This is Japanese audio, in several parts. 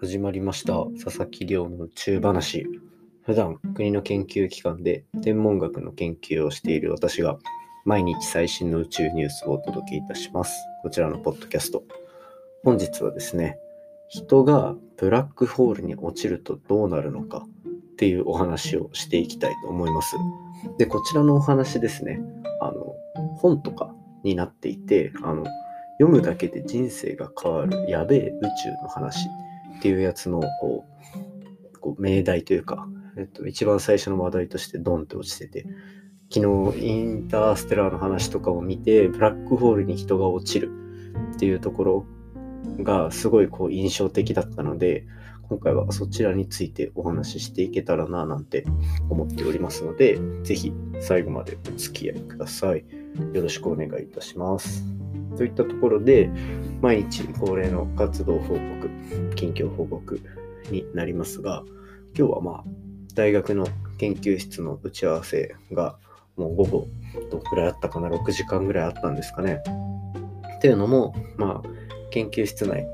始まりました佐々木亮の宇宙話。普段国の研究機関で天文学の研究をしている私が毎日最新の宇宙ニュースをお届けいたします。こちらのポッドキャスト。本日はですね人がブラックホールに落ちるとどうなるのかっていうお話をしていきたいと思います。でこちらのお話ですねあの本とかになっていてあの読むだけで人生が変わるやべえ宇宙の話っていうやつのこうこう命題というか、えっと、一番最初の話題としてドンって落ちてて昨日インターステラーの話とかを見てブラックホールに人が落ちるっていうところがすごいこう印象的だったので今回はそちらについてお話ししていけたらななんて思っておりますので是非最後までお付き合いください。よろしくお願いいたします。といったところで毎日恒例の活動報告、近況報告になりますが、今日はまあ、大学の研究室の打ち合わせがもう午後、どくらいあったかな、6時間ぐらいあったんですかね。っていうのも、まあ、研究室内、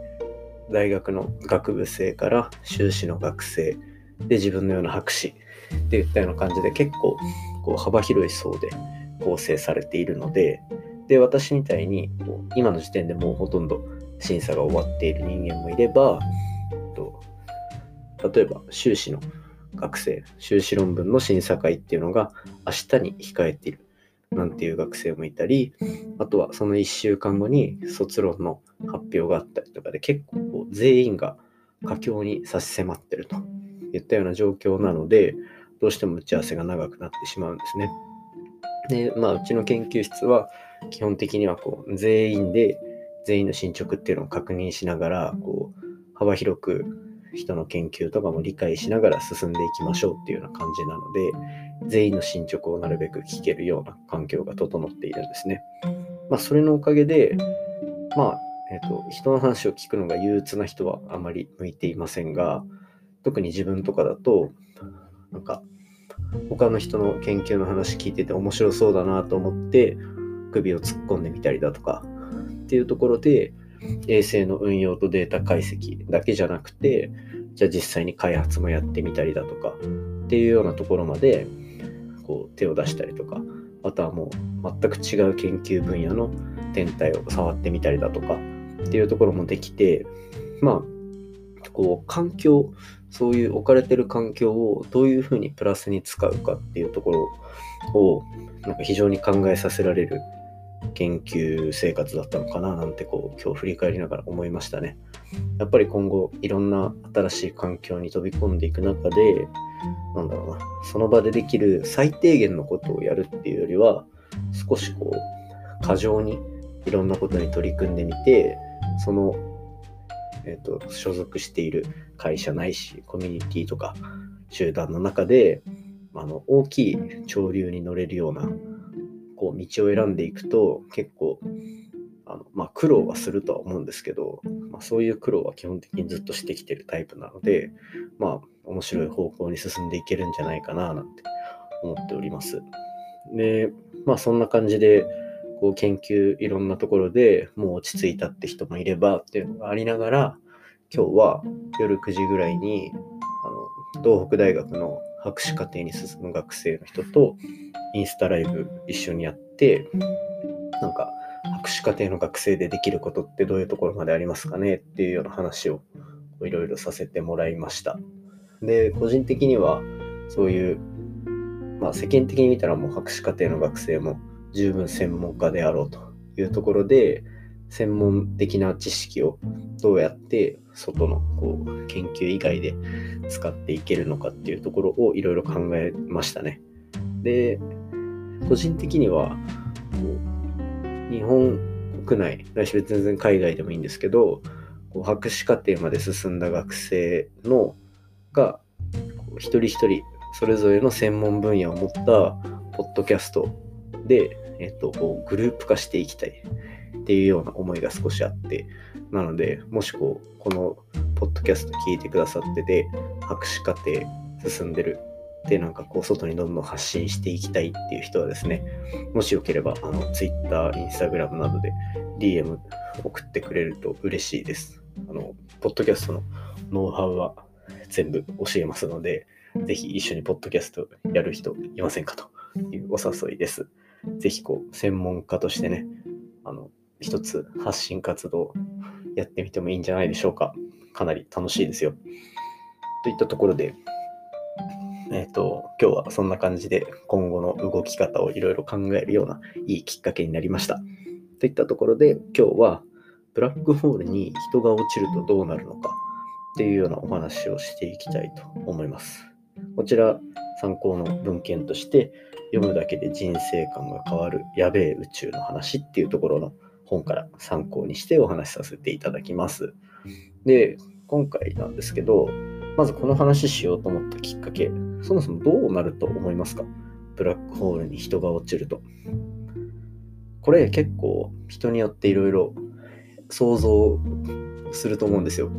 大学の学部生から修士の学生で自分のような博士っていったような感じで結構こう幅広い層で構成されているので、で、私みたいに、今の時点でもうほとんど審査が終わっている人間もいれば、と例えば修士の学生、修士論文の審査会っていうのが明日に控えているなんていう学生もいたり、あとはその1週間後に卒論の発表があったりとかで結構全員が佳境に差し迫ってるといったような状況なので、どうしても打ち合わせが長くなってしまうんですね。で、まあ、うちの研究室は基本的にはこう全員で全員の進捗っていうのを確認しながらこう幅広く人の研究とかも理解しながら進んでいきましょうっていうような感じなので全員の進捗をなるべく聞けるような環境が整っているんですね。まあそれのおかげでまあえっ、と人の話を聞くのが憂鬱な人はあまり向いていませんが特に自分とかだとなんか他の人の研究の話聞いてて面白そうだなと思って首を突っ込んでみたりだとかっていうところで衛星の運用とデータ解析だけじゃなくてじゃあ実際に開発もやってみたりだとかっていうようなところまでこう手を出したりとかあとはもう全く違う研究分野の天体を触ってみたりだとかっていうところもできてまあこう環境そういう置かれてる環境をどういうふうにプラスに使うかっていうところをなんか非常に考えさせられる研究生活だったのかななんてこう今日振り返りながら思いましたね。やっぱり今後いろんな新しい環境に飛び込んでいく中でなんだろうなその場でできる最低限のことをやるっていうよりは少しこう過剰にいろんなことに取り組んでみてその、えーと、所属している会社ないしコミュニティとか集団の中であの大きい潮流に乗れるようなこう道を選んでいくと結構あの、まあ、苦労はするとは思うんですけど、まあ、そういう苦労は基本的にずっとしてきてるタイプなのでまあ面白い方向に進んでいけるんじゃないかななんて思っております。でまあそんな感じでこう研究いろんなところでもう落ち着いたって人もいればっていうのがありながら今日は夜9時ぐらいにあの東北大学の博士課程に進む学生の人とインスタライブ一緒にやって、なんか、博士課程の学生でできることってどういうところまでありますかねっていうような話をいろいろさせてもらいました。で、個人的にはそういう、まあ世間的に見たらもう博士課程の学生も十分専門家であろうというところで、専門的な知識をどうやって外のこう研究以外で使っていけるのかっていうところをいろいろ考えましたね。で、個人的には、日本国内、来週全然海外でもいいんですけど、こう博士課程まで進んだ学生のが、一人一人それぞれの専門分野を持ったポッドキャストで、えっと、こうグループ化していきたいっていうような思いが少しあって、なので、もしこう、このポッドキャスト聞いてくださってて、博士課程進んでるでなんかこう外にどんどん発信していきたいっていう人はですね、もしよければあの Twitter、Instagram などで DM 送ってくれると嬉しいです。あの、ポッドキャストのノウハウは全部教えますので、ぜひ一緒にポッドキャストやる人いませんかというお誘いです。ぜひこう、専門家としてね、あの、一つ発信活動やってみてもいいんじゃないでしょうか。かなり楽しいですよ。といったところで、えっ、ー、と、今日はそんな感じで今後の動き方をいろいろ考えるようないいきっかけになりました。といったところで今日はブラックホールに人が落ちるとどうなるのかっていうようなお話をしていきたいと思います。こちら参考の文献として読むだけで人生観が変わるやべえ宇宙の話っていうところの本から参考にしてお話しさせていただきます。で、今回なんですけど、まずこの話しようと思ったきっかけ、そもそもどうなると思いますか？ブラックホールに人が落ちると。これ結構人によっていろいろ想像すると思うんですよ。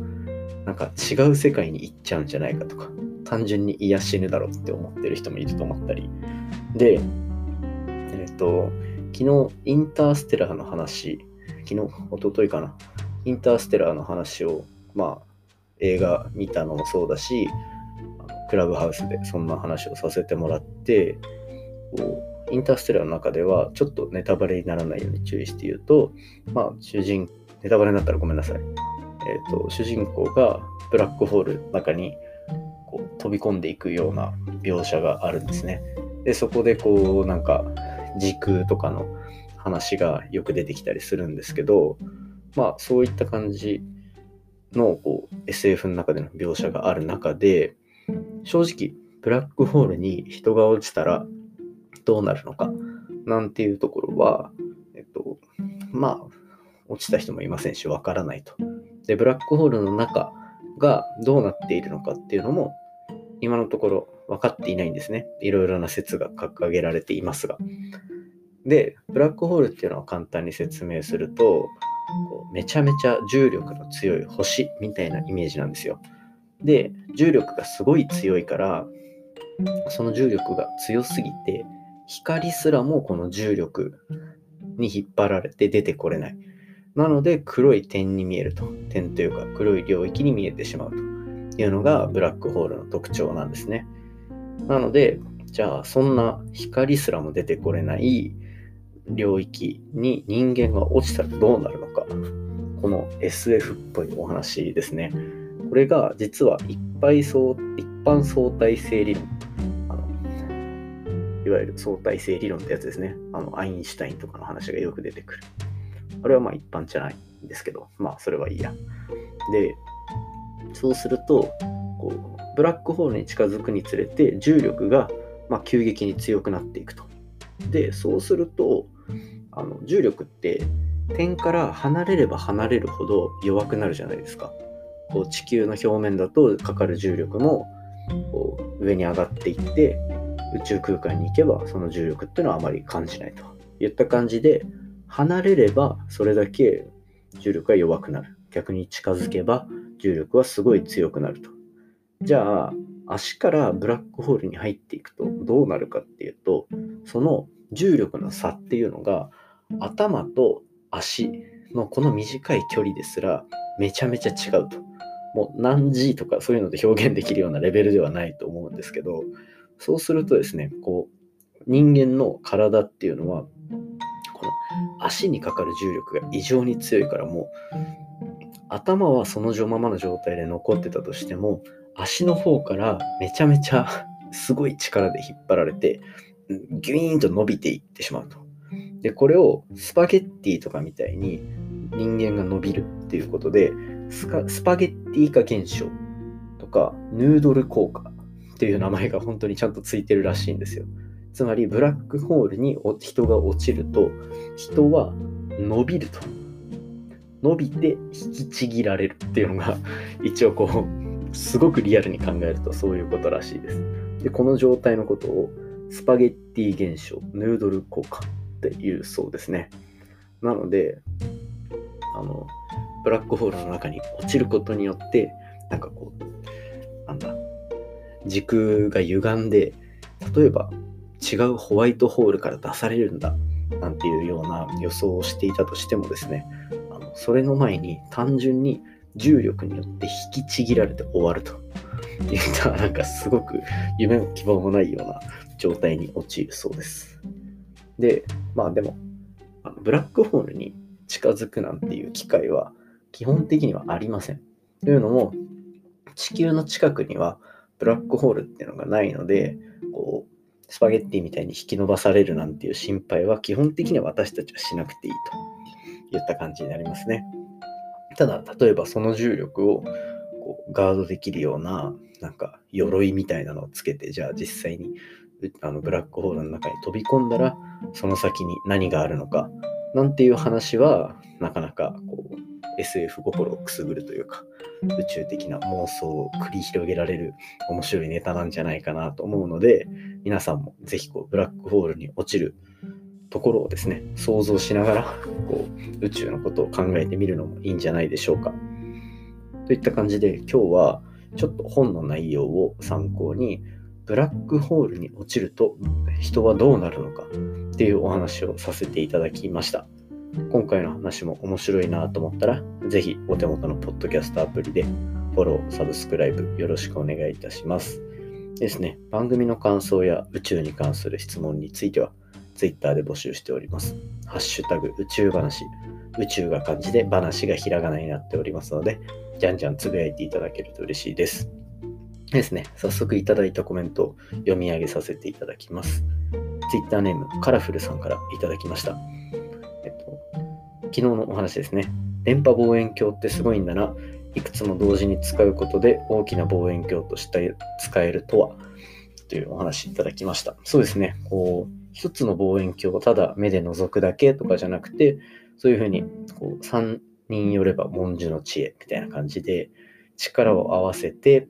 なんか違う世界に行っちゃうんじゃないかとか、単純に癒死ぬだろうって思ってる人もいると思ったり。で、えっ、ー、と、昨日インターステラーの話、昨日、一昨日かな、インターステラーの話を、まあ、映画見たのもそうだし、クラブハウスでそんな話をさせてもらって、こうインターステラーの中ではちょっとネタバレにならないように注意して言うと、まあ、主人、ネタバレになったらごめんなさい。えっ、ー、と、主人公がブラックホールの中にこう飛び込んでいくような描写があるんですね。で、そこでこう、なんか、時空とかの話がよく出てきたりするんですけど、まあ、そういった感じのこう SF の中での描写がある中で、正直、ブラックホールに人が落ちたらどうなるのかなんていうところは、えっと、まあ、落ちた人もいませんし、わからないと。で、ブラックホールの中がどうなっているのかっていうのも、今のところ分かっていないんですね。いろいろな説が掲げられていますが。で、ブラックホールっていうのは簡単に説明すると、こうめちゃめちゃ重力の強い星みたいなイメージなんですよ。で、重力がすごい強いから、その重力が強すぎて、光すらもこの重力に引っ張られて出てこれない。なので黒い点に見えると。点というか黒い領域に見えてしまうというのがブラックホールの特徴なんですね。なので、じゃあそんな光すらも出てこれない領域に人間が落ちたらどうなるのか。この SF っぽいお話ですね。これが実は一般相一般相対性理論。あのいわゆる相対性理論ってやつですね。あのアインシュタインとかの話がよく出てくる。これはまあ一般じゃないんですけど、まあそれはいいや。で、そうすると、こうブラックホールに近づくにつれて重力がま急激に強くなっていくと。で、そうすると、あの重力って点から離れれば離れるほど弱くなるじゃないですか。こう地球の表面だとかかる重力もこう上に上がっていって宇宙空間に行けばその重力っていうのはあまり感じないといった感じで離れればそれだけ重力が弱くなる。逆に近づけば重力はすごい強くなると。じゃあ足からブラックホールに入っていくとどうなるかっていうとその重力の差っていうのが頭と足のこの短い距離ですらめちゃめちゃ違うと。もう何 G とかそういうので表現できるようなレベルではないと思うんですけど、そうするとですね、こう人間の体っていうのは、この足にかかる重力が異常に強いからもう頭はそのままの状態で残ってたとしても足の方からめちゃめちゃすごい力で引っ張られてギュイーンと伸びていってしまうと。で、これをスパゲッティとかみたいに人間が伸びるっていうことで、スパゲッティ化現象とか、ヌードル効果っていう名前が本当にちゃんとついてるらしいんですよ。つまり、ブラックホールに人が落ちると、人は伸びると。伸びて引きちぎられるっていうのが、一応こう、すごくリアルに考えるとそういうことらしいです。で、この状態のことを、スパゲッティ現象、ヌードル効果っていうそうですね。なので、あの、ブラックホールの中に落ちることによって、なんかこう、なんだ、時空が歪んで、例えば違うホワイトホールから出されるんだ、なんていうような予想をしていたとしてもですね、あのそれの前に単純に重力によって引きちぎられて終わるといったなんかすごく夢も希望もないような状態に陥るそうです。で、まあでも、あのブラックホールに近づくなんていう機会は基本的にはありません。というのも、地球の近くにはブラックホールっていうのがないので、こう、スパゲッティみたいに引き伸ばされるなんていう心配は基本的には私たちはしなくていいといった感じになりますね。ただ、例えばその重力をこうガードできるような、なんか鎧みたいなのをつけて、じゃあ実際にあのブラックホールの中に飛び込んだら、その先に何があるのか、なんていう話は、なかなかこう SF 心をくすぐるというか、宇宙的な妄想を繰り広げられる面白いネタなんじゃないかなと思うので、皆さんもぜひこうブラックホールに落ちるところをですね、想像しながらこう宇宙のことを考えてみるのもいいんじゃないでしょうか。といった感じで今日はちょっと本の内容を参考にブラックホールに落ちると人はどうなるのかっていうお話をさせていただきました。今回の話も面白いなと思ったら、ぜひお手元のポッドキャストアプリでフォロー、サブスクライブよろしくお願いいたします。ですね、番組の感想や宇宙に関する質問については、Twitter で募集しております。ハッシュタグ宇宙話、宇宙が漢字で話がひらがなになっておりますので、じゃんじゃんつぶやいていただけると嬉しいです。ですね、早速いただいたコメントを読み上げさせていただきます。Twitter ネームカラフルさんからいただきました。えっと、昨日のお話ですね。電波望遠鏡ってすごいんだな。いくつも同時に使うことで大きな望遠鏡として使えるとはというお話いただきました。そうですね。こう、一つの望遠鏡をただ目で覗くだけとかじゃなくて、そういうふうに、こう、三人よれば文殊の知恵みたいな感じで、力を合わせて、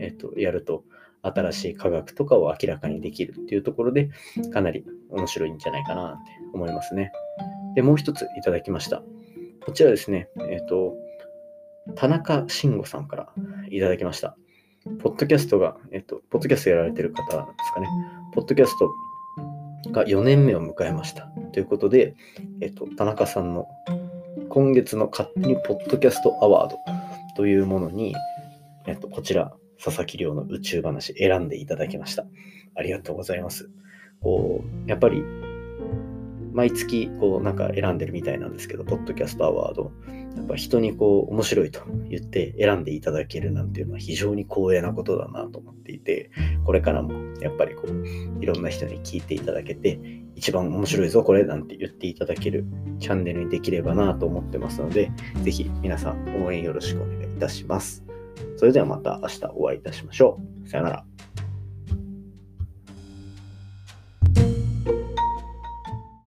えっと、やると、新しい科学とかを明らかにできるっていうところで、かなり面白いんじゃないかなって思いますね。で、もう一ついただきました。こちらですね、えっ、と、田中慎吾さんからいただきました。ポッドキャストが、えっ、と、ポッドキャストやられてる方ですかね。ポッドキャストが4年目を迎えました。ということで、えっ、と、田中さんの今月の勝手にポッドキャストアワードというものに、えっ、と、こちら、佐々木亮の宇宙話選んでいただきました。ありがとうございます。こう、やっぱり、毎月、こう、なんか選んでるみたいなんですけど、ポッドキャストアワード。やっぱ人にこう、面白いと言って選んでいただけるなんていうのは非常に光栄なことだなと思っていて、これからもやっぱりこう、いろんな人に聞いていただけて、一番面白いぞ、これなんて言っていただけるチャンネルにできればなと思ってますので、ぜひ皆さん応援よろしくお願いいたします。それではまた明日お会いいたしましょう。さよなら。